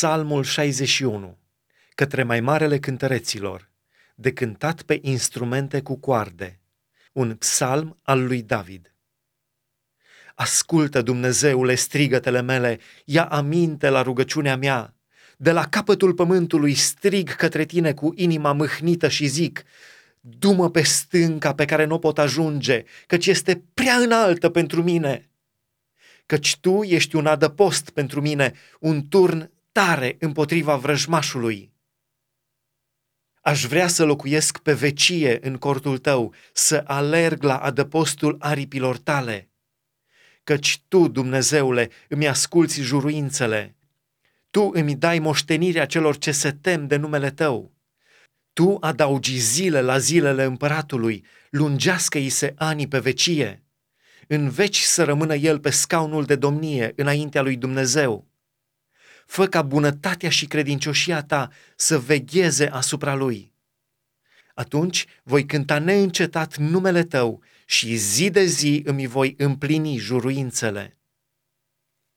Psalmul 61, către mai marele cântăreților, de cântat pe instrumente cu coarde, un psalm al lui David. Ascultă, Dumnezeule, strigătele mele, ia aminte la rugăciunea mea. De la capătul pământului strig către tine cu inima mâhnită și zic, dumă pe stânca pe care nu pot ajunge, căci este prea înaltă pentru mine. Căci tu ești un adăpost pentru mine, un turn tare împotriva vrăjmașului. Aș vrea să locuiesc pe vecie în cortul tău, să alerg la adăpostul aripilor tale. Căci tu, Dumnezeule, îmi asculți juruințele. Tu îmi dai moștenirea celor ce se tem de numele tău. Tu adaugi zile la zilele împăratului, lungească-i se anii pe vecie. În veci să rămână el pe scaunul de domnie înaintea lui Dumnezeu fă ca bunătatea și credincioșia ta să vegheze asupra lui. Atunci voi cânta neîncetat numele tău și zi de zi îmi voi împlini juruințele.